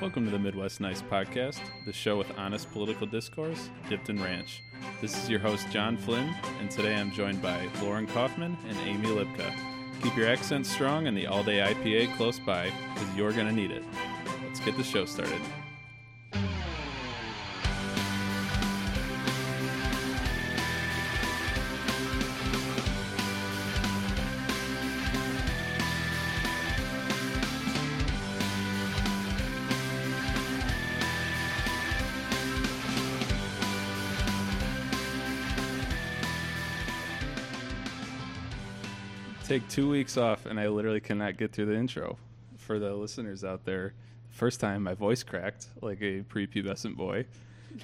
Welcome to the Midwest Nice Podcast, the show with honest political discourse dipped in ranch. This is your host, John Flynn, and today I'm joined by Lauren Kaufman and Amy Lipka. Keep your accent strong and the all day IPA close by, because you're going to need it. Let's get the show started. Two weeks off, and I literally cannot get through the intro. For the listeners out there, first time my voice cracked like a prepubescent boy,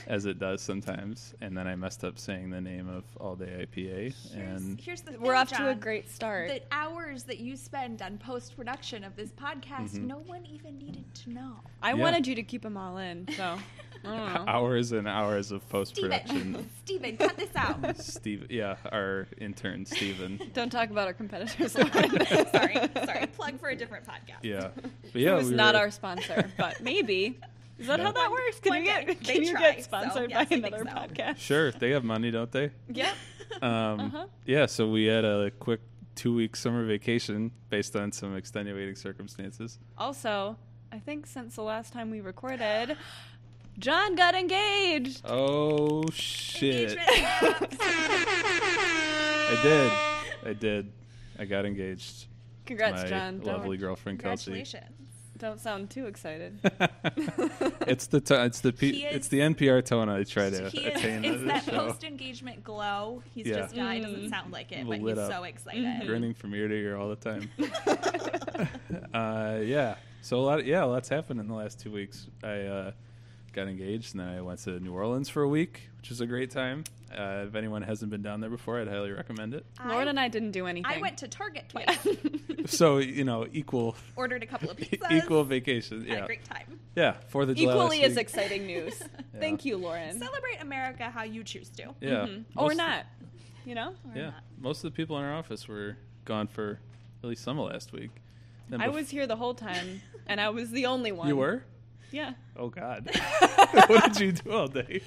as it does sometimes, and then I messed up saying the name of All Day IPA, and Here's the We're off to a great start. The hours that you spend on post production of this podcast, Mhm. no one even needed to know. I Yeah. wanted you to keep them all in, so I don't know. hours and hours of post production. Steven, Steven, cut this out. Steve, yeah, our intern Steven. Don't talk about our competitors. Sorry, sorry. Plug for a different podcast. Yeah, but It yeah, was we not were- our sponsor, but maybe. Is that Yeah. how that works? Can One you get They can you try, get so sponsored yes, by another so. podcast? Sure, they have money, don't they? Yep. Um, Uh-huh. Yeah, so we had a quick two week summer vacation based on some extenuating circumstances. Also, I think since the last time we recorded, John got engaged. Oh shit! I did, I did. I got engaged. Congrats, my John. Lovely Don't, girlfriend Kelsey. Congratulations. don't sound too excited. it's the to- it's the P- is- it's the NPR tone I try to He is, attain it's at that this show. post engagement glow. He's Yeah. just got, it doesn't Mm. sound like it, but Lit he's up. so excited. Mhm. Grinning from ear to ear all the time. uh, yeah. So a lot. yeah, a lots happened in the last two weeks. I uh, got engaged, and then I went to New Orleans for a week, which was a great time. Uh, if anyone hasn't been down there before, I'd highly recommend it. Lauren and I didn't do anything. I went to Target twice, So you know, equal ordered a couple of pizzas. equal vacation. Had Yeah, a great time. yeah. Fourth of July. Equally last as exciting news. Thank you, Lauren. Celebrate America how you choose to. Yeah. Mhm. Or Most- not. You know? Or Yeah. not. Most of the people in our office were gone for at least some of last week. Then I was here the whole time, and I was the only one. You were? Yeah. Oh God. what did you do all day?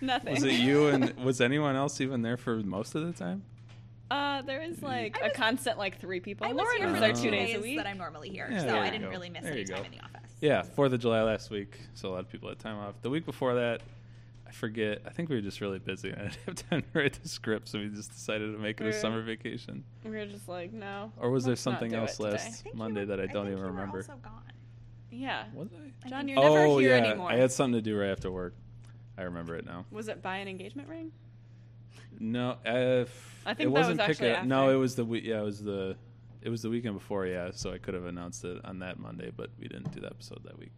Nothing. Was it you and was anyone else even there for most of the time? Uh, there is like I a was- constant like three people. I was Lauren here was for there the two two days a week. that I'm normally here, Yeah, so there I you didn't go. really miss There any you time go. in the office. Yeah, Fourth of July last week, so a lot of people had time off. The week before that, I forget. I think we were just really busy. And I didn't have time to write the script, so we just decided to make it a Yeah. summer vacation. we were just like, no. Or was there let's not something do else it today. last- I think Monday you that I don't think even you were remember. also gone. Yeah. Was I? I John, you're never oh here yeah, anymore. I had something to do right after work. I remember it now. Was it buy an engagement ring? No, if I think it that wasn't was pick actually a- No, it was the week. Yeah, it was the it was the weekend before. Yeah, so I could have announced it on that Monday, but we didn't do the episode that week.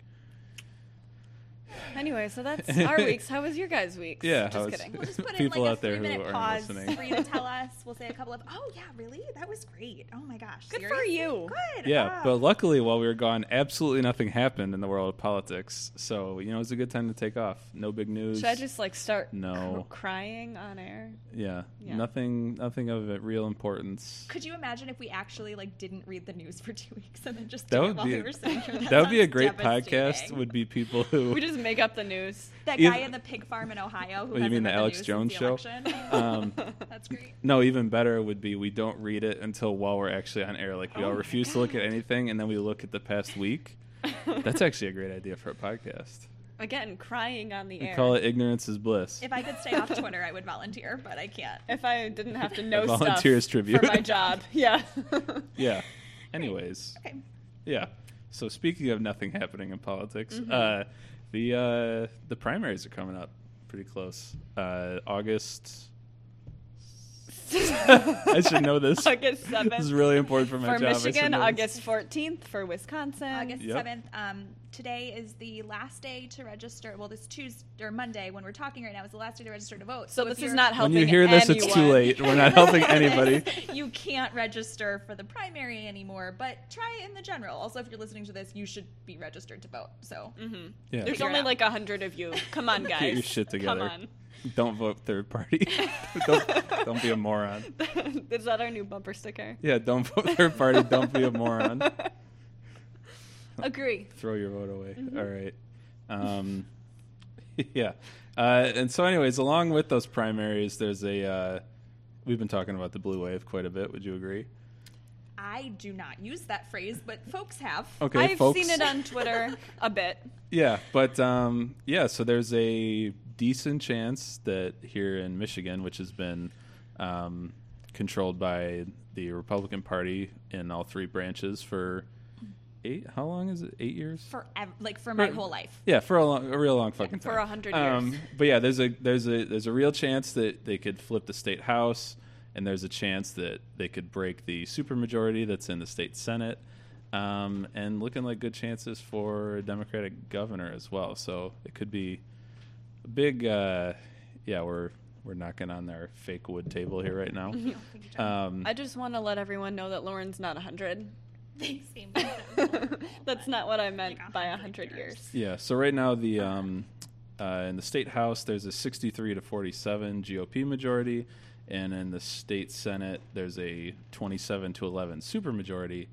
Anyway, so that's our weeks. How was your guys' weeks? Yeah, Just was- kidding. We'll just put in People like a out there who three-minute aren't pause listening. for you to tell us. We'll say a couple of, oh yeah, really? That was great. Oh my gosh. Good for seriously? you. Good. Yeah, Ah. but luckily while we were gone, absolutely nothing happened in the world of politics. So you know, it was a good time to take off. No big news. Should I just like start No. cr- crying on air? Yeah, Yeah. nothing, nothing of it real importance. Could you imagine if we actually like didn't read the news for two weeks and then just That did it would while be we were sitting here? that would be a sounds great podcast. devastating. Would be people who We just make up the news. that Either- guy in the pig farm in Ohio who Oh, you mean hasn't the read Alex news Jones since show? election? Um, That's great. No, even better would be we don't read it until while we're actually on air. Like we Oh all my refuse to look at anything, and then we look at the past week. That's actually a great idea for a podcast. Again, crying on the We air. call it ignorance is bliss. If I could stay off Twitter, I would volunteer, but I can't. If I didn't have to know volunteers stuff tribute. for my job, yeah. yeah. Anyways, Okay. yeah. So speaking of nothing happening in politics, Mhm. uh, the uh, the primaries are coming up pretty close. Uh, August. I should know this. August seventh. This is really important for my for job. I Michigan. August fourteenth. For Wisconsin, August Yep. seventh. Um, today is the last day to register. Well, this Tuesday or Monday when we're talking right now is the last day to register to vote. So if this is you're- not When helping. you hear this, it's too late. We're not helping anybody. you can't register for the primary anymore, but try in the general. Also, if you're listening to this, you should be registered to vote. So Mhm. Yeah. There's only like a hundred of you. Come on, guys. Get your shit together. Come on. Don't vote third party. don't, don't be a moron. is that our new bumper sticker? Yeah, don't vote third party. Don't be a moron. Agree. Throw your vote away. Mhm. All right. Um, yeah. Uh, and so, anyways, along with those primaries, there's a. Uh, we've been talking about the blue wave quite a bit. Would you agree? I do not use that phrase, but folks have. Okay, I've folks. seen it on Twitter a bit. Yeah, but um, yeah, so there's a decent chance that here in Michigan, which has been um, controlled by the Republican Party in all three branches for eight. How long is it? Eight years? For ev- like for my For- whole life. Yeah, for a, long, a real long fucking for time. a hundred Um, years. but yeah, there's a there's a there's a real chance that they could flip the state house, and there's a chance that they could break the supermajority that's in the state senate, um, and looking like good chances for a Democratic governor as well. So it could be a big. Uh, yeah, we're we're knocking on their fake wood table here right now. Thank you, John. Um, I just want to let everyone know that Lauren's not 100. Thanks, Amy. That was- That's not what I meant Like a by hundred 100 years. years. Yeah. So right now the um, uh, in the state house there's a 63 to 47 GOP majority, and in the state senate there's a 27 to 11 supermajority.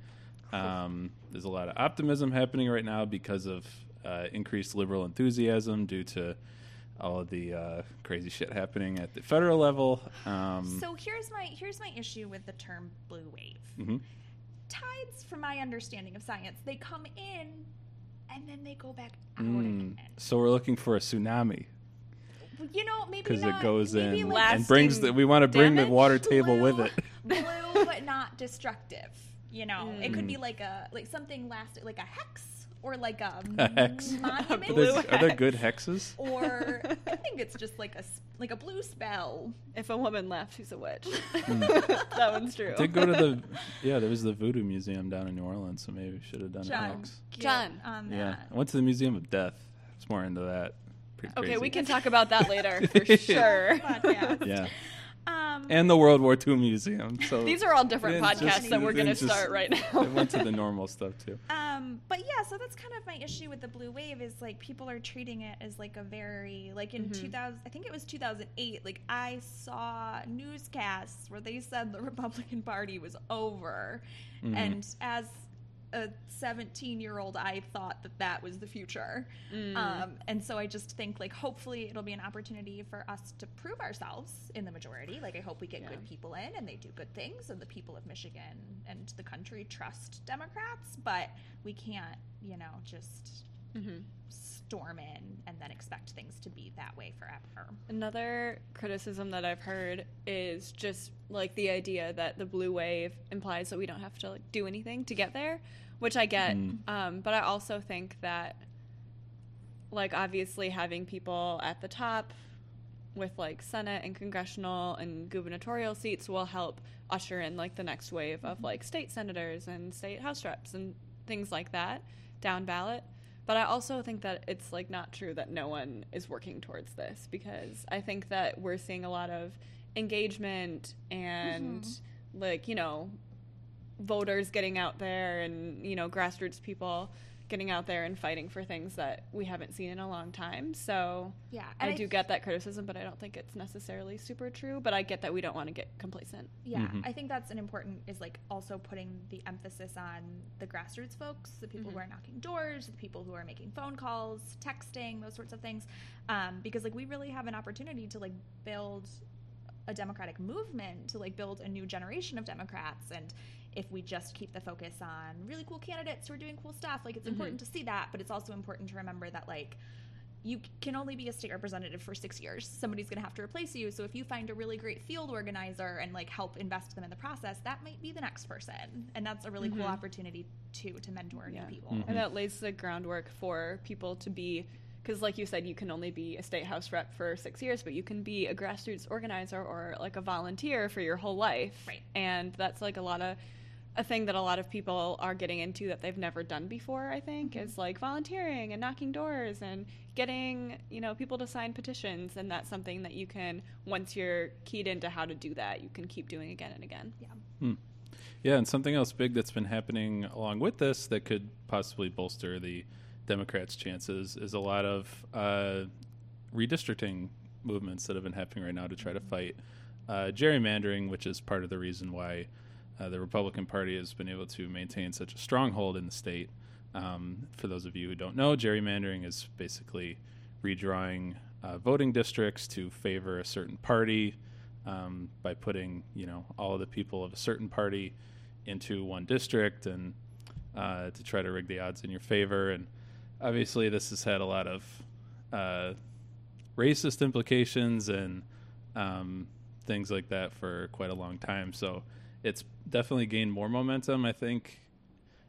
Um, there's a lot of optimism happening right now because of uh, increased liberal enthusiasm due to all of the uh, crazy shit happening at the federal level. Um, so here's my here's my issue with the term blue wave. mhm. Tides, from my understanding of science, they come in and then they go back out Mm. again. So we're looking for a tsunami You know, maybe because it goes maybe in like and brings the. We want to bring the water table with it. blue, but not destructive. You know, it could be Mm. like a like something lasting, like a hex or like a, A hex. monument. Are Blue there, are there good hexes? or I think it's just like a s- like a blue spell. If a woman left, she's a witch. Hmm. that one's true. I Did go to the yeah. There was the Voodoo Museum down in New Orleans, so maybe we should have done a John, hex. John. on Yeah, that. I went to the Museum of Death. It's more into that. Pretty okay, crazy. we can talk about that later for sure. Yeah, Um, and the World War II Museum. So These are all different podcasts just- that we're going to start right now. I went to the normal stuff too. Um, but yeah, so that's kind of my issue with the blue wave is like people are treating it as like a very like in Mhm. 2000 I think it was 2008 like I saw newscasts where they said the Republican Party was over Mhm. and as a 17 year old I thought that that was the future. Mm. Um, and so I just think like hopefully it'll be an opportunity for us to prove ourselves in the majority. Like I hope we get Yeah. good people in and they do good things and the people of Michigan and the country trust Democrats, but we can't, you know, just Mhm. Storm in and then expect things to be that way forever. Another criticism that I've heard is just like the idea that the blue wave implies that we don't have to like do anything to get there, which I get. Mm. Um, but I also think that, like, obviously having people at the top with like Senate and congressional and gubernatorial seats will help usher in like the next wave of like state senators and state house reps and things like that down ballot. But I also think that it's like not true that no one is working towards this because I think that we're seeing a lot of engagement and mm-hmm. like, you know, voters getting out there and, you know, grassroots people getting out there and fighting for things that we haven't seen in a long time. So Yeah. I do get that criticism, but I don't think it's necessarily super true. But I get that we don't want to get complacent. Yeah, Mhm. I think that's an important is like also putting the emphasis on the grassroots folks, the people who Mhm. are knocking doors, the people who are making phone calls, texting, those sorts of things, um, because like we really have an opportunity to like build a democratic movement to like build a new generation of Democrats and if we just keep the focus on really cool candidates who are doing cool stuff like it's Mhm. important to see that but it's also important to remember that like you can only be a state representative for six years. Somebody's going to have to replace you. So if you find a really great field organizer and like help invest them in the process, that might be the next person, and that's a really cool Mhm. opportunity too to mentor Yeah. new people. Mhm. And that lays the groundwork for people to be, because like you said, you can only be a state house rep for six years, but you can be a grassroots organizer or like a volunteer for your whole life. Right. And that's like a lot of a thing that a lot of people are getting into that they've never done before i think is like volunteering and knocking doors and getting you know people to sign petitions and that's something that you can once you're keyed into how to do that you can keep doing again and again. Yeah. Yeah, and something else big that's been happening along with this that could possibly bolster the Democrats' chances is a lot of uh, redistricting movements that have been happening right now to try to fight uh, gerrymandering, which is part of the reason why uh, the Republican Party has been able to maintain such a stronghold in the state. Um, for those of you who don't know, gerrymandering is basically redrawing uh, voting districts to favor a certain party um, by putting, you know, all of the people of a certain party into one district and uh, to try to rig the odds in your favor. And obviously, this has had a lot of uh, racist implications and um, things like that for quite a long time. So it's definitely gained more momentum, I think,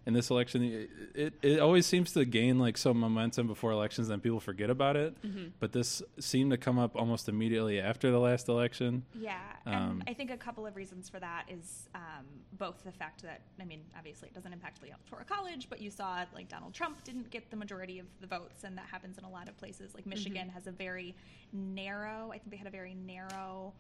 in this election. It, it, it always seems to gain like some momentum before elections, then people forget about it. Mm-hmm. But this seemed to come up almost immediately after the last election. Yeah, and Um, I think a couple of reasons for that is um, both the fact that I mean, obviously, it doesn't impact the electoral college, but you saw like Donald Trump didn't get the majority of the votes, and that happens in a lot of places. Like Michigan has a very narrow. I think they had a very narrow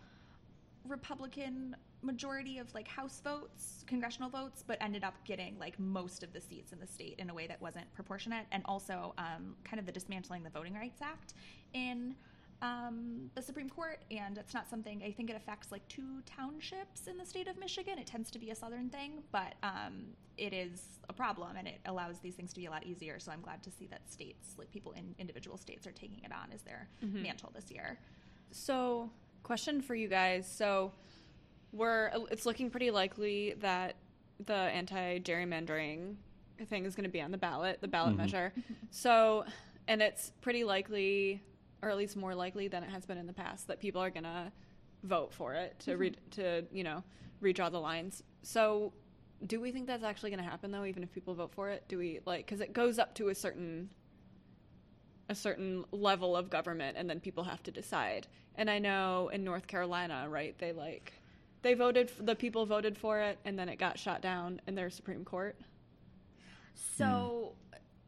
Republican majority of like House votes, congressional votes, but ended up getting like most of the seats in the state in a way that wasn't proportionate, and also um, kind of the dismantling the Voting Rights Act in um, the Supreme Court, and it's not something I think it affects like two townships in the state of Michigan. It tends to be a southern thing, but um, it is a problem, and it allows these things to be a lot easier. So I'm glad to see that states, like people in individual states, are taking it on as their mantle this year. So, question for you guys. So, we're it's looking pretty likely that the anti-gerrymandering thing is going to be on the ballot, the ballot mm-hmm. measure. So, and it's pretty likely, or at least more likely than it has been in the past, that people are going to vote for it to mm-hmm. read to you know redraw the lines. So, do we think that's actually going to happen though? Even if people vote for it, do we like because it goes up to a certain a certain level of government and then people have to decide. And I know in North Carolina, right, they like they voted the people voted for it and then it got shot down in their Supreme Court. So.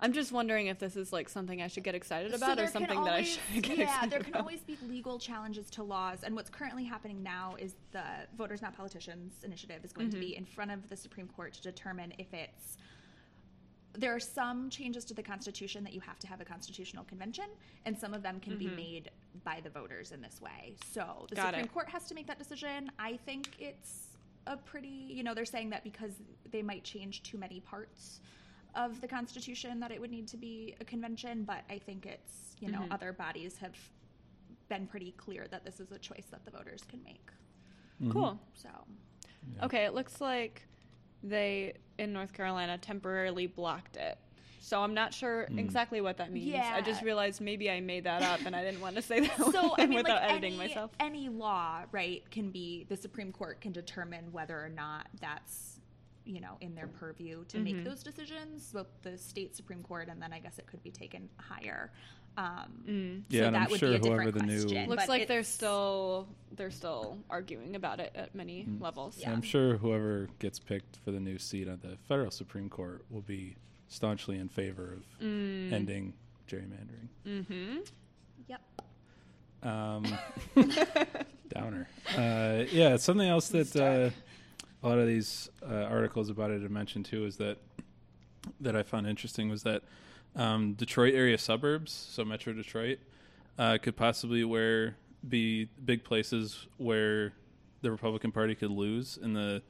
I'm just wondering if this is like something I should get excited So about or there can something that I should get yeah, excited there can about. always be legal challenges to laws, and what's currently happening now is the Voters Not Politicians initiative is going to Mm-hmm. be in front of the Supreme Court to determine if it's. There are some changes to the Constitution that you have to have a constitutional convention, and some of them can be made by the voters in this way. So the Mm-hmm. Got Supreme it. Court has to make that decision. I think it's a pretty, you know, they're saying that because they might change too many parts of the Constitution that it would need to be a convention, but I think it's, you know, Mhm. other bodies have been pretty clear that this is a choice that the voters can make. Cool. So, Yeah. Okay, it looks like they in North Carolina temporarily blocked it. So I'm not sure Hmm. exactly what that means. I just realized maybe I made that up and I didn't want to say that so I mean, without like editing any, myself. any law, right, can be the Supreme Court can determine whether or not that's you know in their purview to make Mhm. those decisions. Both the state Supreme Court, and then I guess it could be taken higher. Um, Mm. Yeah, so and that I'm would sure be a whoever different the new- question. Looks like they're still they're still arguing about it at many Mm. levels. Yeah. I'm sure whoever gets picked for the new seat on the federal Supreme Court will be staunchly in favor of Mm. ending gerrymandering. Mm-hmm. Yep. Um, downer. Uh, yeah, something else that uh, a lot of these uh, articles about it have mentioned too is that that I found interesting was that um, Detroit area suburbs, so Metro Detroit, uh, could possibly where be big places where the Republican Party could lose in the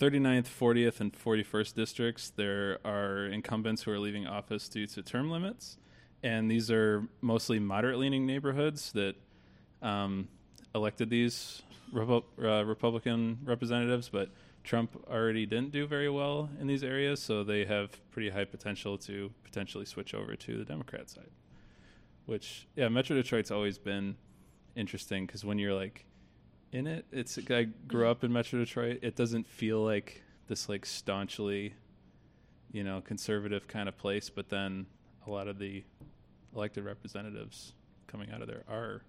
39th, 40th, and 41st districts. There are incumbents who are leaving office due to term limits, and these are mostly moderate-leaning neighborhoods that um, elected these Repu- uh, Republican representatives, but Trump already didn't do very well in these areas, so they have pretty high potential to potentially switch over to the Democrat side. Which, yeah, Metro Detroit's always been interesting because when you're like in it, it's I grew up in Metro Detroit. It doesn't feel like this like staunchly, you know, conservative kind of place, but then a lot of the elected representatives coming out of there are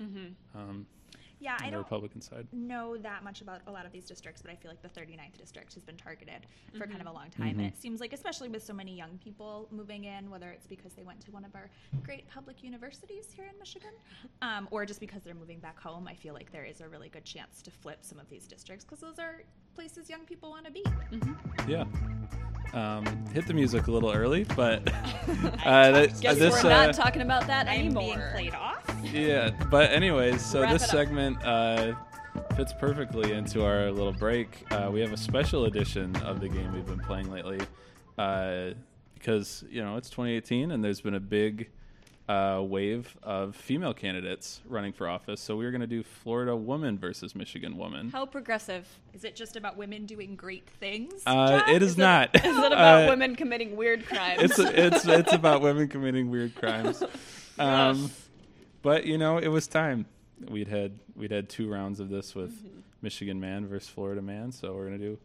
Mm-hmm. um, Yeah, I on the don't Republican side. know that much about a lot of these districts, but I feel like the 39th district has been targeted for kind of Mm-hmm. a long time. Mhm. And it seems like, especially with so many young people moving in, whether it's because they went to one of our great public universities here in Michigan, um, or just because they're moving back home, I feel like there is a really good chance to flip some of these districts because those are places young people want to be. Yeah. Um, hit the music a little early, but uh, that, Guess this we're uh, not talking about that I'm being anymore. played off. yeah. But anyways, so Wrap this it up. segment uh, fits perfectly into our little break. Uh, we have a special edition of the game we've been playing lately. Uh, because you know it's 2018 and there's been a big uh, wave of female candidates running for office. So we are going to do Florida woman versus Michigan woman. How progressive. Is it just about women doing great things? Uh, it is it- not. Is it about Uh, women committing weird crimes? It's it's it's about women committing weird crimes. Um, but you know, it was time. We'd had we'd had two rounds of this with Mm-hmm. Michigan man versus Florida man. So we're gonna do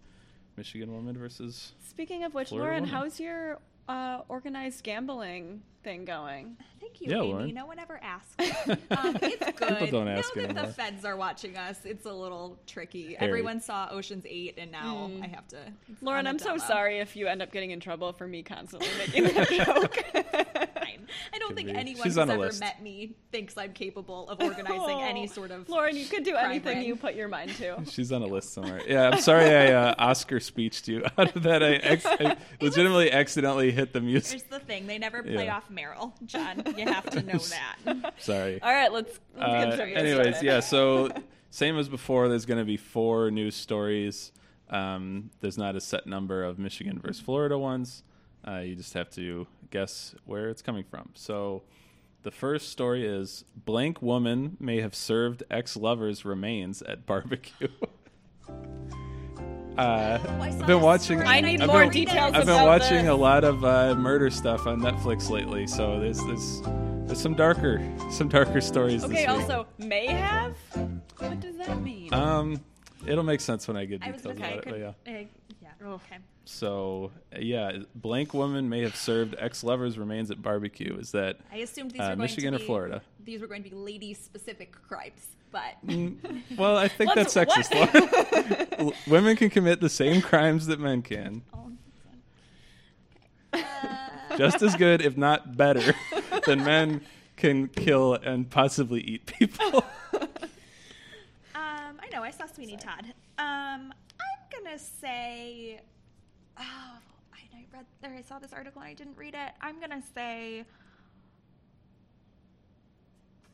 Michigan woman versus. Speaking of which, Florida Lauren, woman. how's your uh, organized gambling thing going? Thank you, Yeah, Amy. Lauren. No one ever asks. um, it's good. People don't ask now that anymore. the feds are watching us, it's a little tricky. Hairy. Everyone saw Ocean's Eight, and now Mm. I have to. Lauren, on a I'm so sorry if you end up getting in trouble for me constantly making that joke. Fine. I don't Could think be. anyone She's who's ever list. met me thinks I'm capable of organizing any sort of. Lauren, you could do anything ring. you put your mind to. She's on a list somewhere. Yeah, I'm sorry I uh, Oscar speeched you out of that. I, ex- I legitimately accidentally hit the music. Here's the thing: they never play Yeah. off Meryl, John. You have to know that. Sorry. All right, let's, let's get Uh, trivia anyways, yeah. So same as before. There's going to be four news stories. Um, there's not a set number of Michigan versus Florida ones. Uh, you just have to guess where it's coming from. So the first story is blank woman may have served ex lover's remains at barbecue. Uh, I saw I've been watching. I need I've more been- details I've been watching this. a lot of uh, murder stuff on Netflix lately, so there's there's there's some darker some darker stories. Okay, this week. also, may have? What does that mean? Um, it'll make sense when I get I was details gonna say, about it. But could, yeah. uh, yeah. Okay. So yeah, blank woman may have served ex-lover's remains at barbecue. Is that I assumed these Uh, were going Michigan to or Florida? These were going to be lady-specific crimes, but well? I think that's sexist. what? Women can commit the same crimes that men can, oh, uh, just as good, if not better, than men can kill and possibly eat people. Um, I know. I saw Sweeney Todd. Um, I'm gonna say. Oh, I, I read or I saw this article and I didn't read it. I'm gonna say.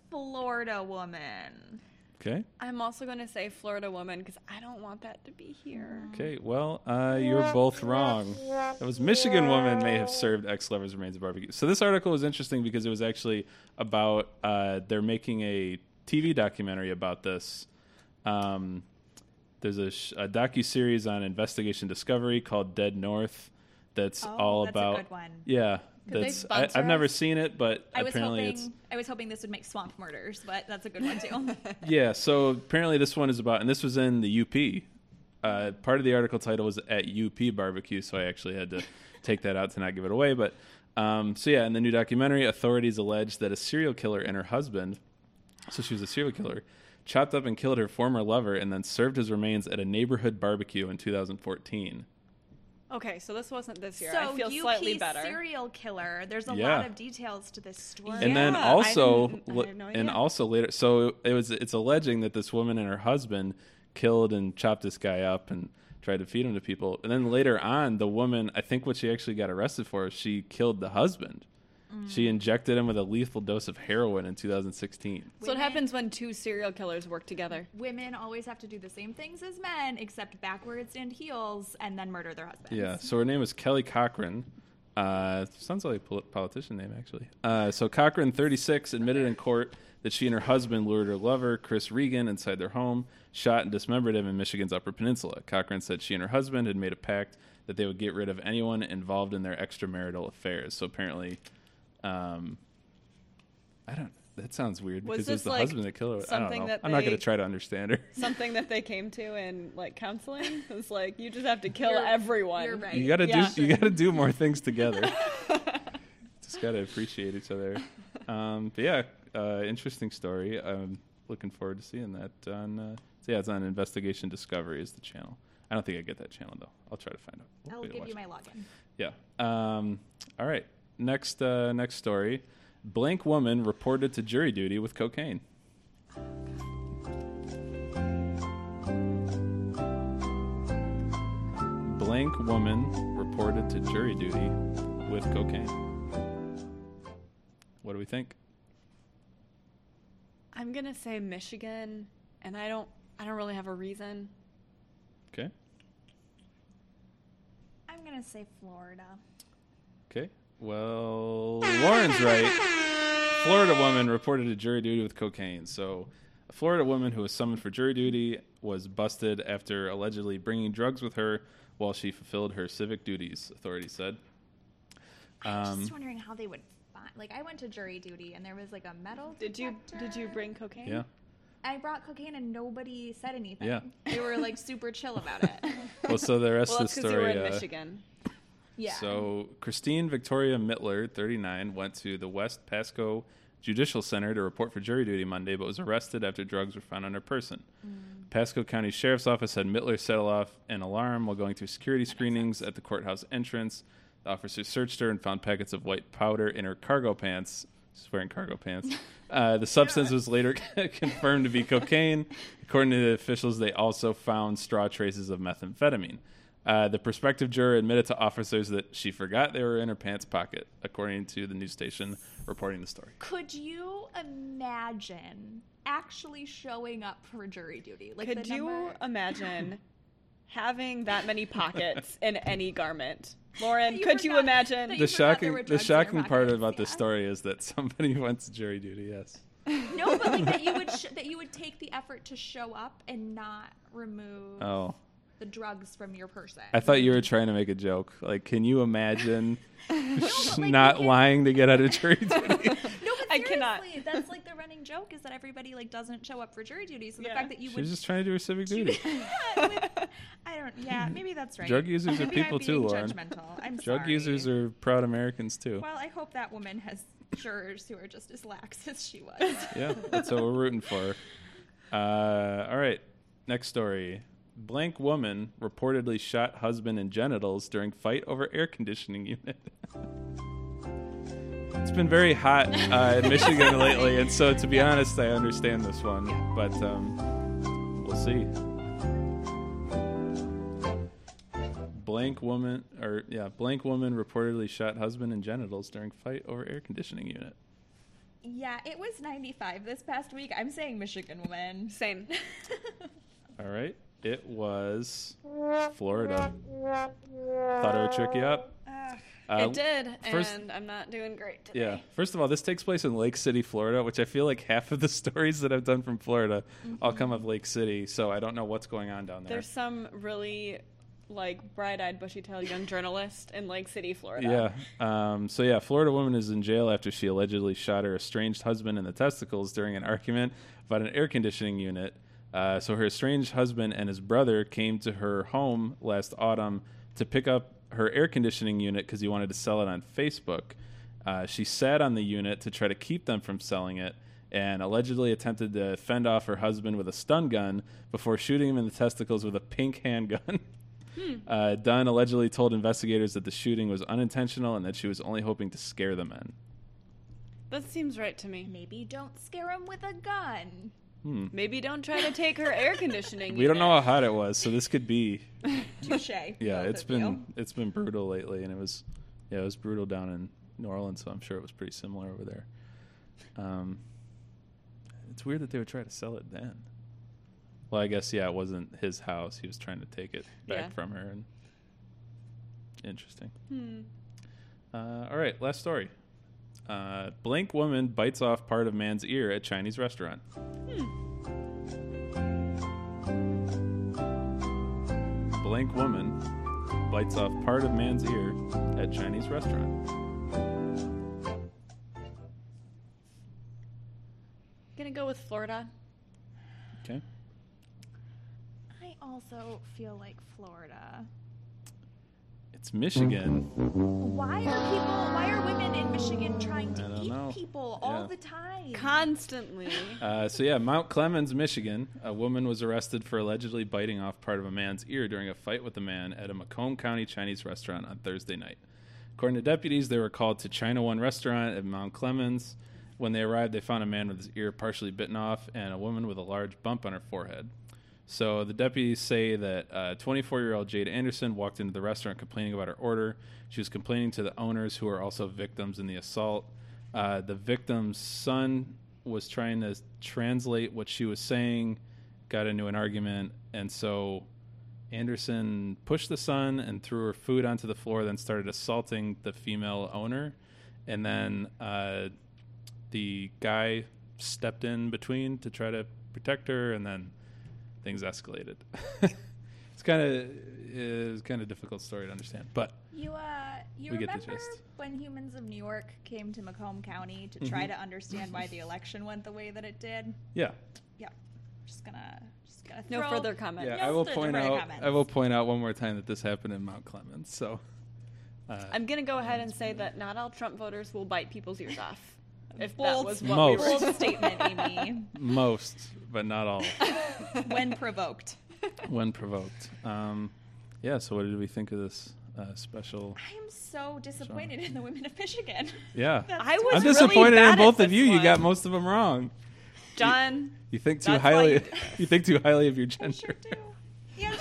Florida woman. okay. I'm also going to say Florida woman because I don't want that to be here. Okay, well, uh, you're both wrong. It was Michigan woman may have served ex-lover's remains at barbecue. So this article was interesting because it was actually about uh, they're making a TV documentary about this. Um, there's a, sh- a docu series on Investigation Discovery called Dead North. That's Oh, all that's a about good one. yeah. Could That's I, I've never seen it, but I was apparently hoping it's I was hoping this would make Swamp Murders, but that's a good one too. yeah, so apparently this one is about, and this was in the UP. Uh, part of the article title was at UP barbecue, so I actually had to take that out to not give it away. But um, so yeah, in the new documentary, authorities allege that a serial killer and her husband, so she was a serial killer, chopped up and killed her former lover and then served his remains at a neighborhood barbecue in 2014. Okay, so this wasn't this year. so I feel UP slighly better. serial killer. There's a Yeah. lot of details to this story. and then Yeah, I also didn't- I no and also later so it was it's alleging that this woman and her husband killed and chopped this guy up and tried to feed him to people and then later on the woman i think what she actually got arrested for is she killed the husband she injected him with a lethal dose of heroin in 2016 So what Women- happens when two serial killers work together? women always have to do the same things as men, except backwards and heels, and then murder their husbands. Yeah. So her name is Kelly Cochran. Uh, sounds like a pol- politician name, actually. Uh, so Cochran, 36, admitted in court that she and her husband lured her lover, Chris Regan, inside their home, shot and dismembered him in Michigan's Upper Peninsula. Cochran said she and her husband had made a pact that they would get rid of anyone involved in their extramarital affairs. So apparently, um, I don't. That sounds weird Was because it was the like, husband that killed her. I don't know. That I'm not going to try to understand her. Something that they came to in like counseling It's like you just have to kill You're- everyone. you're right. You gotta Yeah. do. You gotta do more things together. Just gotta appreciate each other. Um, but yeah, uh, interesting story. I'm looking forward to seeing that on. Uh, so yeah, it's on Investigation Discovery is the channel. I don't think I get that channel though. I'll try to find out. I'll give watch you it. my login. Yeah. Um, all right. Next. Uh, next story. Blank woman reported to jury duty with cocaine. Blank woman reported to jury duty with cocaine. What do we think? I'm gonna say Michigan, and I don't. I don't really have a reason. Okay. I'm gonna say Florida. Okay. Well, Lauren's right. Florida woman reported to jury duty with cocaine. So, a Florida woman who was summoned for jury duty was busted after allegedly bringing drugs with her while she fulfilled her civic duties, authorities said. I'm Um, just wondering how they would find. Like, I went to jury duty and there was like a metal. Did you did you detector. bring cocaine? yeah. I brought cocaine and nobody said anything. Yeah. They were like super chill about it. Well, so the rest Well, of that's the because you were story. in uh, Michigan. Yeah. So, Christine Victoria Mittler, 39, went to the West Pasco Judicial Center to report for jury duty Monday, but was arrested after drugs were found on her person. Pasco County Sheriff's Office said Mittler set off an alarm while going through security screenings at the courthouse entrance. The officers searched her and found packets of white powder in her cargo pants. She's wearing cargo pants. Uh, the substance was later confirmed to be cocaine. According to the officials, they also found straw traces of methamphetamine. Uh, the prospective juror admitted to officers that she forgot they were in her pants pocket, according to the news station reporting the story. Could you imagine actually showing up for jury duty? Like, Could the you number- imagine having that many pockets in any garment? Lauren, You could you imagine? that The You forgot there shocking, the drugs in her shocking part pockets, about this story is that somebody went to jury duty. Yes. No, but like that you would sh- that you would take the effort to show up and not remove Oh, the drugs from your person. I thought you were trying to make a joke. Like, can you imagine but, like, not you lying to get out of jury duty? No, but seriously, I cannot. that's like the running joke is that everybody like doesn't show up for jury duty. So the Yeah. fact that you She's would just trying to do her civic duty. Yeah, with- I don't. Yeah, maybe that's right. Drug users are people I'm too, being Lauren. Judgmental. I'm Drug sorry. users are proud Americans too. Well, I hope that woman has jurors who are just as lax as she was. Yeah, that's what we're rooting for. Uh, all right, next story. Blank woman reportedly shot husband in genitals during fight over air conditioning unit. it's been very hot uh, in Michigan lately, and so to be honest, I understand this one, but um, we'll see. Blank woman, or yeah, blank woman reportedly shot husband in genitals during fight over air conditioning unit. yeah, it was 95 this past week. I'm saying Michigan woman. Same. All right. It was Florida. Thought it would trick you up. Uh, it did, first- and I'm not doing great today. Yeah. First of all, this takes place in Lake City, Florida, which I feel like half of the stories that I've done from Florida all come of Lake City. So I don't know what's going on down there. There's some really like bright-eyed, bushy-tailed young journalist in Lake City, Florida. Yeah. Um, so yeah, Florida woman is in jail after she allegedly shot her estranged husband in the testicles during an argument about an air conditioning unit. Uh, so her estranged husband and his brother came to her home last autumn to pick up her air conditioning unit because he wanted to sell it on Facebook. Uh, she sat on the unit to try to keep them from selling it and allegedly attempted to fend off her husband with a stun gun before shooting him in the testicles with a pink handgun. Uh, Dunn allegedly told investigators that the shooting was unintentional and that she was only hoping to scare the men. That seems right to me. Maybe don't scare him with a gun. Hmm. Maybe don't try to take her air conditioning. We don't know how hot it was, so this could be. Touche. Yeah, it's been it's been brutal lately, and it was yeah, it was brutal down in New Orleans, so I'm sure it was pretty similar over there. Um, it's weird that they would try to sell it then. Well, I guess yeah, it wasn't his house. He was trying to take it back Yeah. from her, and interesting. Hmm. Uh, all right, last story. Uh, blank woman bites off part of man's ear at Chinese restaurant. Blank woman bites off part of man's ear at Chinese restaurant. Gonna go with Florida. Okay. I also feel like Florida. It's Michigan. Why are people? Why are women in Michigan trying to eat know. people all Yeah. the time? Constantly. Uh, so yeah, Mount Clemens, Michigan. A woman was arrested for allegedly biting off part of a man's ear during a fight with a man at a Macomb County Chinese restaurant on Thursday night. According to deputies, they were called to China One restaurant at Mount Clemens. When they arrived, they found a man with his ear partially bitten off and a woman with a large bump on her forehead. So the deputies say that 24 year old Jade Anderson walked into the restaurant complaining about her order. She was complaining to the owners, who are also victims in the assault. Uh, the victim's son was trying to translate what she was saying, got into an argument, and so Anderson pushed the son and threw her food onto the floor, then started assaulting the female owner. And then uh, the guy stepped in between to try to protect her, and then things escalated. it's kind of is kind of difficult story to understand, but You uh, you We get the remember when Humans of New York came to Macomb County to try to understand why the election went the way that it did? yeah, Yeah, just gonna just gonna No further comment. yeah. No I will point out. comments. I will point out one more time that this happened in Mount Clemens. So, uh, I'm gonna go ahead and say that not all Trump voters will bite people's ears off. If Bold- that was what Most. we were statement, Amy. most, but not all, when provoked. when provoked. Um, yeah. So, what did we think of this uh, special? I am so disappointed in the women of Michigan. Yeah. That's I was. I'm really disappointed bad in both of this you. You got most of them wrong. John, You think too highly. you- You think too highly of your I gender. sure do. Yeah,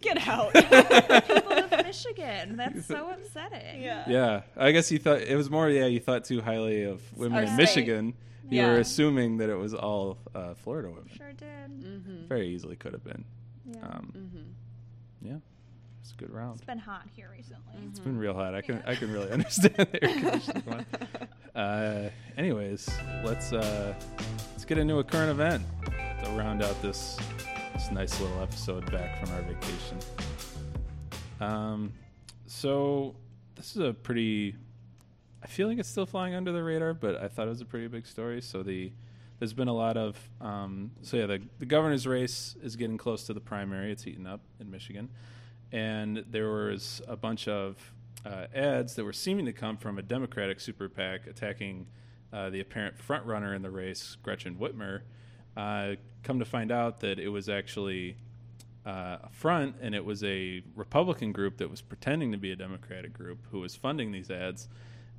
get out. people of Michigan. That's so upsetting. yeah. Yeah, I guess you thought it was more. Yeah, you thought too highly of women Our in state. Michigan. You were assuming that it was all uh, Florida women. Sure did. Mm-hmm. Very easily could have been. Yeah. Um, Mm-hmm. yeah, it's a good round. it's been hot here recently. It's been real hot. I can Yeah. I can really understand the air conditioning one. Uh, anyways, let's uh, let's get into a current event to round out this this nice little episode back from our vacation. Um, so this is a pretty. I feel like it's still flying under the radar, but I thought it was a pretty big story. So the there's been a lot of um, so yeah the the governor's race is getting close to the primary. It's heating up in Michigan, and there was a bunch of uh, ads that were seeming to come from a Democratic super PAC attacking uh, the apparent front runner in the race, Gretchen Whitmer. Uh, come to find out that it was actually uh, a front, and it was a Republican group that was pretending to be a Democratic group who was funding these ads.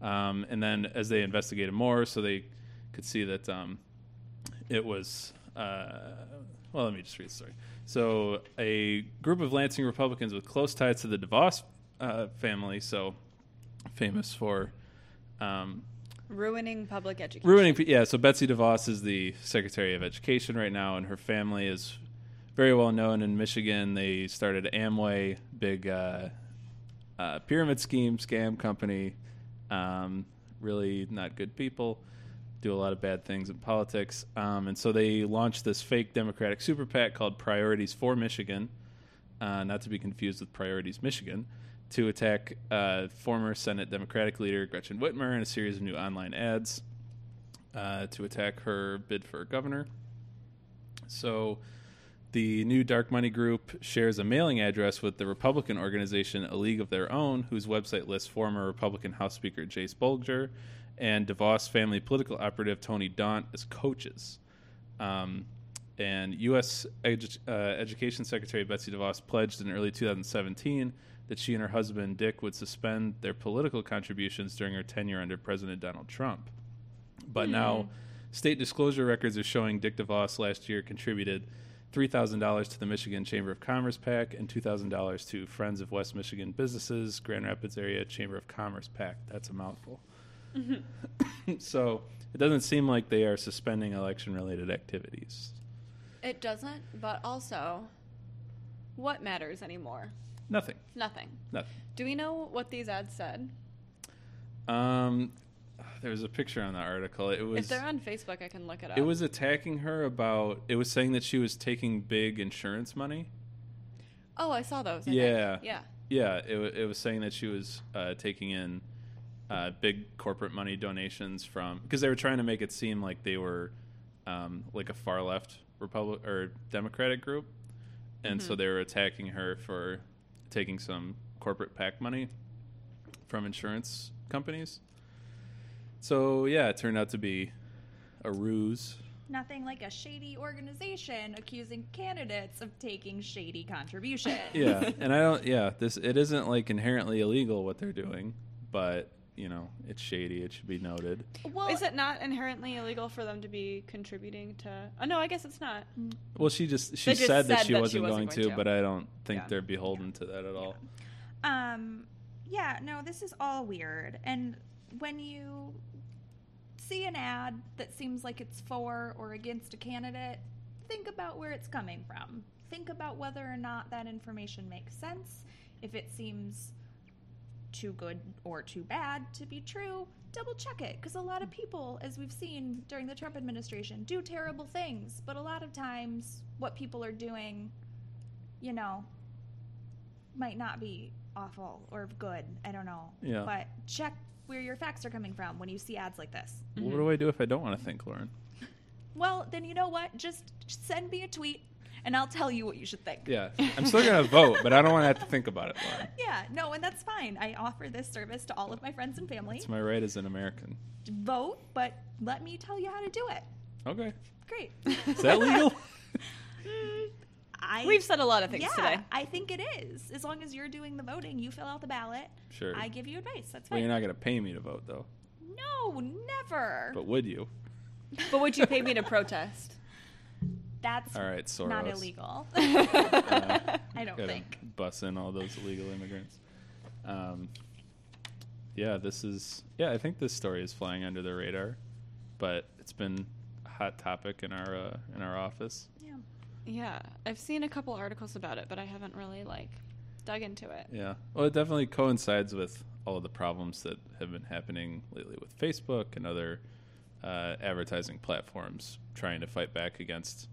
Um, and then, as they investigated more, so they could see that um, it was. Uh, well, let me just read the story. So, a group of Lansing Republicans with close ties to the DeVos uh, family, so famous for um, Ruining public education. ruining yeah so betsy devos is the secretary of education right now and her family is very well known in michigan they started amway big uh, uh, pyramid scheme scam company um, really not good people do a lot of bad things in politics um, and so they launched this fake democratic super pac called priorities for michigan uh, not to be confused with priorities michigan to attack uh, former Senate Democratic leader Gretchen Whitmer in a series of new online ads uh, to attack her bid for governor. So, the new dark money group shares a mailing address with the Republican organization A League of Their Own, whose website lists former Republican House Speaker Jase Bolger and DeVos family political operative Tony Daunt as coaches. Um, and U.S. Edu- uh, Education Secretary Betsy DeVos pledged in early 2017 that she and her husband Dick would suspend their political contributions during her tenure under President Donald Trump. But now, state disclosure records are showing Dick DeVos last year contributed $3,000 to the Michigan Chamber of Commerce PAC and $2,000 to Friends of West Michigan Businesses, Grand Rapids Area Chamber of Commerce PAC. That's a mouthful. so it doesn't seem like they are suspending election related activities. It doesn't, but also, what matters anymore? Nothing. Nothing. Nothing. Do we know what these ads said? Um, there was a picture on the article. It was if they're on Facebook, I can look it up. it was attacking her about. It was saying that she was taking big insurance money. Oh, I saw those. I think. Yeah. Yeah. Yeah, it, it was saying that she was uh, taking in uh, big corporate money donations from because they were trying to make it seem like they were um, like a far left Republic or Democratic group, and so Mhm. they were attacking her for taking some corporate PAC money from insurance companies. So yeah, it turned out to be a ruse. Nothing like a shady organization accusing candidates of taking shady contributions. Yeah, and I don't. Yeah, this it isn't like inherently illegal what they're doing, but you know it's shady. It should be noted. Well, Is it not inherently illegal for them to be contributing to? Oh no, I guess it's not. Well, she just she just said, that she that wasn't wasn't going, going to, to. but I don't think Yeah. they're beholden to that at all. Um, yeah, no, this is all weird. And when you see an ad that seems like it's for or against a candidate, think about where it's coming from. think about whether or not that information makes sense. If it seems too good or too bad to be true, double check it. Because a lot of people, as we've seen during the Trump administration, do terrible things. But a lot of times, what people are doing, you know, might not be awful or good. I don't know. Yeah. But check where your facts are coming from when you see ads like this. What do I do if I don't want to think, Lauren? Well, then you know what? Just send me a tweet and I'll tell you what you should think. Yeah, I'm still gonna vote, but I don't want to have to think about it, Lauren. Yeah, no, and that's fine. I offer this service to all of my friends and family. It's my right as an American. Vote, but let me tell you how to do it. Okay, Great. is that legal? I, We've said a lot of things yeah, today. I think it is. As long as you're doing the voting, you fill out the ballot. Sure. I give you advice. That's fine. well, fine. you're not gonna pay me to vote, though. no, never. But would you? But would you pay me to protest? That's All right, Soros. not illegal. Uh, I don't gotta think. bus in all those illegal immigrants. Um, yeah, this is. Yeah, I think this story is flying under the radar, but it's been a hot topic in our uh, in our office. Yeah. Yeah, I've seen a couple articles about it, but I haven't really like dug into it. Yeah. Well, it definitely coincides with all of the problems that have been happening lately with Facebook and other uh, advertising platforms trying to fight back against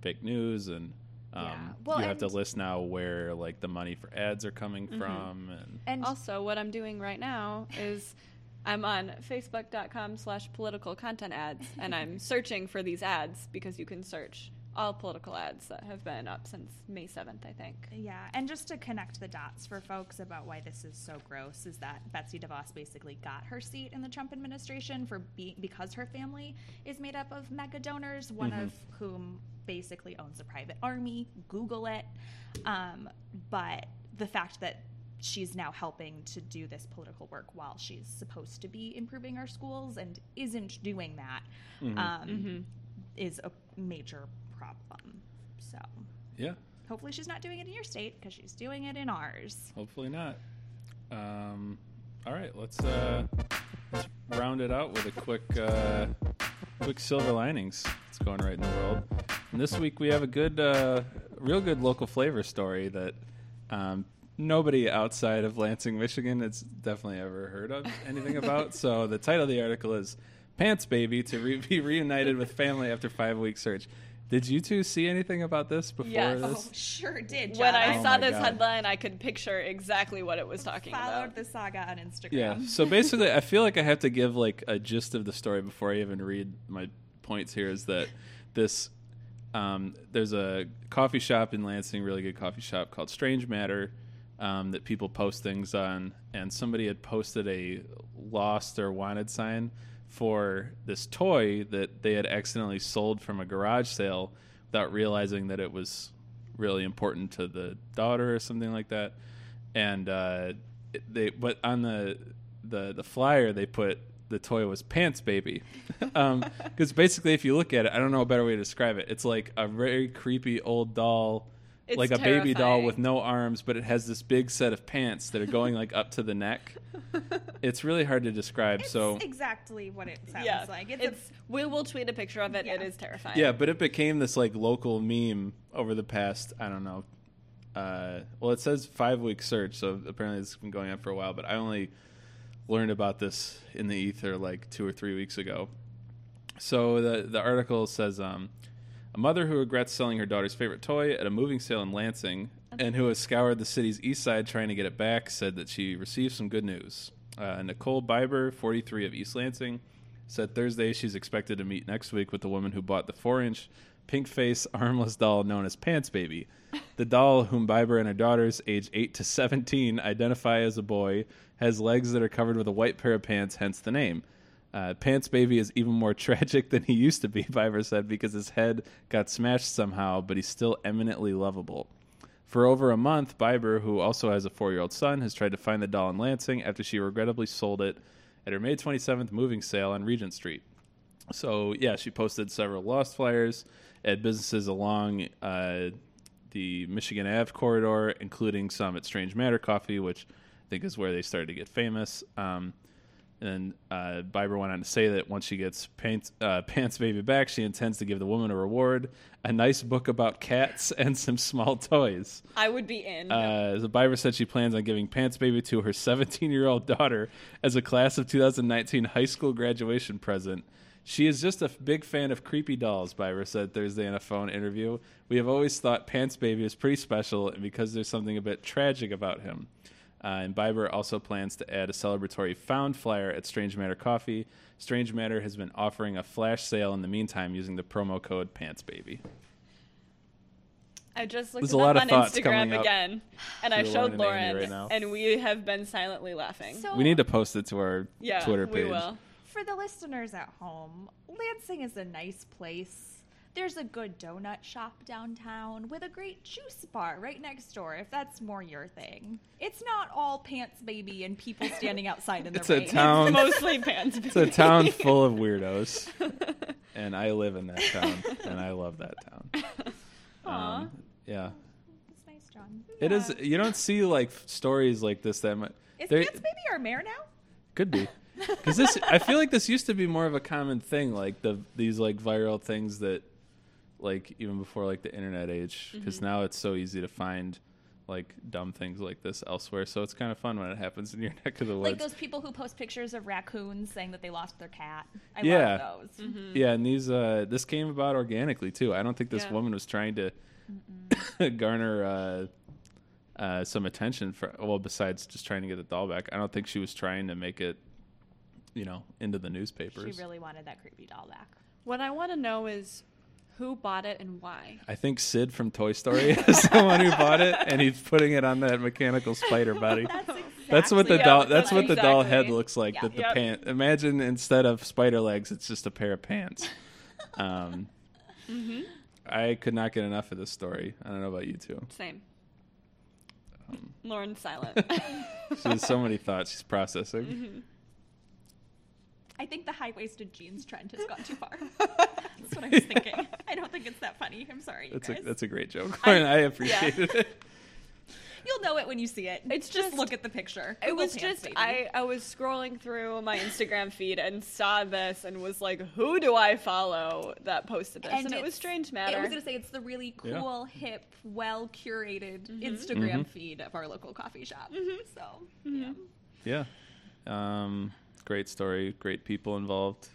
fake news and. Um, Yeah. Well, you have to list now where like the money for ads are coming from, and And Also, what I'm doing right now is I'm on facebook.com slash political content ads, and I'm searching for these ads because you can search all political ads that have been up since May 7th, I think. Yeah, and just to connect the dots for folks about why this is so gross is that Betsy DeVos basically got her seat in the Trump administration for be- because her family is made up of mega donors, one Mhm. of whom basically owns a private army. Google it. Um, but the fact that she's now helping to do this political work while she's supposed to be improving our schools and isn't doing that Mhm. um, Mhm. is a major problem. So yeah, hopefully she's not doing it in your state because she's doing it in ours. Hopefully not. Um, all right, let's uh, let's round it out with a quick uh, quick silver linings. That's going right in the world. And this week we have a good, uh, real good local flavor story that um, nobody outside of Lansing, Michigan, has definitely ever heard of anything about. so the title of the article is "Pants Baby to re- be reunited with family after five week search." Did you two see anything about this before Yes. this? Oh, sure did. When I Oh saw this God. headline, I could picture exactly what it was talking followed about. Followed the saga on Instagram. Yeah. So basically, I feel like I have to give like a gist of the story before I even read my points. Here is that this um, there's a coffee shop in Lansing, really good coffee shop called Strange Matter um, that people post things on, and somebody had posted a lost or wanted sign for this toy that they had accidentally sold from a garage sale without realizing that it was really important to the daughter or something like that. And uh, they, but on the the the flyer they put the toy was pants baby, because basically if you look at it, I don't know a better way to describe it. It's like a very creepy old doll. It's like a baby doll with no arms, but it has this big set of pants that are going like up to the neck. It's really hard to describe. It's so exactly what it sounds yeah, like. It's, it's, we will tweet a picture of it. It Yeah. is terrifying. Yeah, but it became this like local meme over the past I don't know. Uh, well, it says five week search, so apparently it's been going on for a while. But I only learned about this in the ether like two or three weeks ago. So the the article says um, a mother who regrets selling her daughter's favorite toy at a moving sale in Lansing and who has scoured the city's east side trying to get it back said that she received some good news. Uh, Nicole Biber, 43 of East Lansing, said Thursday she's expected to meet next week with the woman who bought the four inch pink face armless doll known as Pants Baby. The doll, whom Biber and her daughters, age 8 to 17, identify as a boy, has legs that are covered with a white pair of pants, hence the name. Uh, Pants Baby is even more tragic than he used to be, Biber said, because his head got smashed somehow, but he's still eminently lovable. For over a month, Biber, who also has a four year old son, has tried to find the doll in Lansing after she regrettably sold it at her May 27th moving sale on Regent Street. So, yeah, she posted several lost flyers at businesses along uh, the Michigan Ave corridor, including some at Strange Matter Coffee, which I think is where they started to get famous. Um, And uh, Bieber went on to say that once she gets Pants, uh, Pants Baby back, she intends to give the woman a reward, a nice book about cats, and some small toys. I would be in. Uh, the Bieber said she plans on giving Pants Baby to her 17 year old daughter as a class of 2019 high school graduation present. She is just a f- big fan of creepy dolls, Bieber said Thursday in a phone interview. We have always thought Pants Baby is pretty special and because there's something a bit tragic about him. Uh, and Bieber also plans to add a celebratory found flyer at Strange Matter Coffee. Strange Matter has been offering a flash sale in the meantime using the promo code Pants Baby. I just looked There's it a lot up of on Instagram again, and I showed Lauren and right and we have been silently laughing. So We need to post it to our yeah, Twitter we page. will. for the listeners at home, Lansing is a nice place. There's a good donut shop downtown with a great juice bar right next door, if that's more your thing. It's not all pants baby and people standing outside in the It's a rain. town. Mostly pants. Baby. It's a town full of weirdos, and I live in that town, and I love that town. Aw. Um, yeah, It's nice, John. it is. You don't see like stories like this that much. Is There Pants Baby our mayor now? could be because this. I feel like this used to be more of a common thing, like the these like viral things that, like even before like the internet age, because Mm-hmm. now it's so easy to find like dumb things like this elsewhere. So it's kind of fun when it happens in your neck of the woods. Like those people who post pictures of raccoons saying that they lost their cat. I Yeah. love those. Yeah, and these uh this came about organically too. I don't think this Yeah. woman was trying to garner uh uh some attention for well besides just trying to get the doll back. I don't think she was trying to make it you know into the newspapers. She really wanted that creepy doll back. What I want to know is who bought it and why. I think Sid from Toy Story is the one who bought it and he's putting it on that mechanical spider body. That's exactly That's what the doll that's that's what the doll head looks like. Yeah. That the Yep. pant imagine instead of spider legs it's just a pair of pants. Um Mm-hmm. I could not get enough of this story. I don't know about you two. Same. Um, Lauren's silent. She has so many thoughts she's processing. Mm-hmm. I think the high waisted jeans trend has gone too far. That's what I was thinking. I don't think it's that funny. I'm sorry, you That's a that's a great joke. I- I, I appreciated it. You'll know it when you see it. It's just just- look at the picture. It Google was pants, just baby. I, I was scrolling through my Instagram feed and saw this and was like, who do I follow that posted this? And, it was Strange Matter. I was gonna say it's the really Yeah. cool, hip, well curated Mm-hmm. Instagram Mhm. feed of our local coffee shop. So Mm-hmm. yeah. Yeah. Um, great story. Great people involved.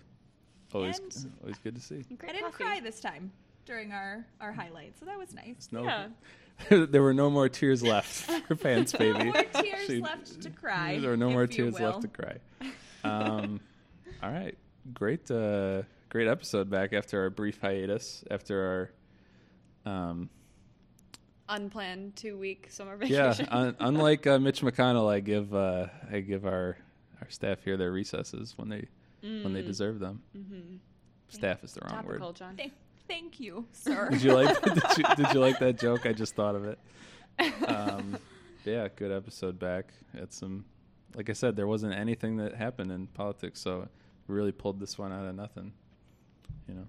Always And- always good to see. Great I didn't coffee. cry this time during our our highlights, so that was nice. It's no, Yeah. there were no more tears left for Pants Baby. No more tears She- left to cry. There were no if more you tears will. left to cry. Um, all right, great, uh, great episode back after our brief hiatus. After our, um, Unplanned two week summer yeah, vacation. un- unlike uh, Mitch McConnell, I give uh, I give our our staff here their recesses when they when they deserve them. mm-hmm. Staff is the wrong Topical, word. John. Thank, thank you, sir. Did you like did you, did you like that joke? I just thought of it. Um, yeah, good episode back. Had some, like I said, there wasn't anything that happened in politics, so really pulled this one out of nothing. You know.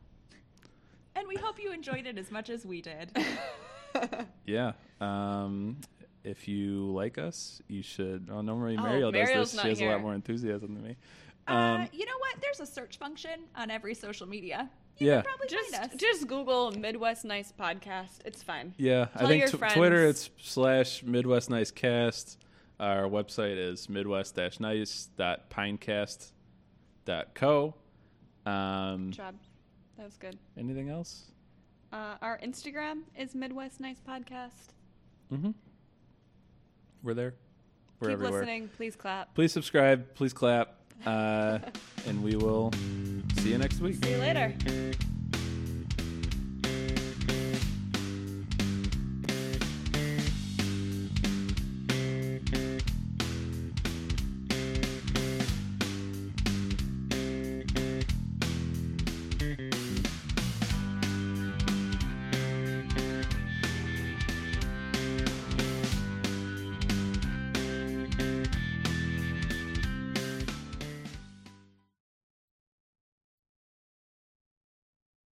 and we hope you enjoyed it as much as we did. Yeah. Um, if you like us, you should. Oh, normally Oh, Mariel does Mariel's this. not She has a lot more enthusiasm than me. uh, Um, you know what? There's a search function on every social media. You yeah. can probably just find us. just Google Midwest Nice Podcast. It's fine. Yeah, I think your tw- friends. Twitter it's slash Midwest Nice Cast. Our website is midwest-nice.pinecast.co. Um, Job. That was good. anything else? Uh, our Instagram is Midwest Nice Podcast. Mm-hmm. We're there. We're Keep everywhere. listening. Please clap. Please subscribe. Please clap. Uh, and we will see you next week. See you later.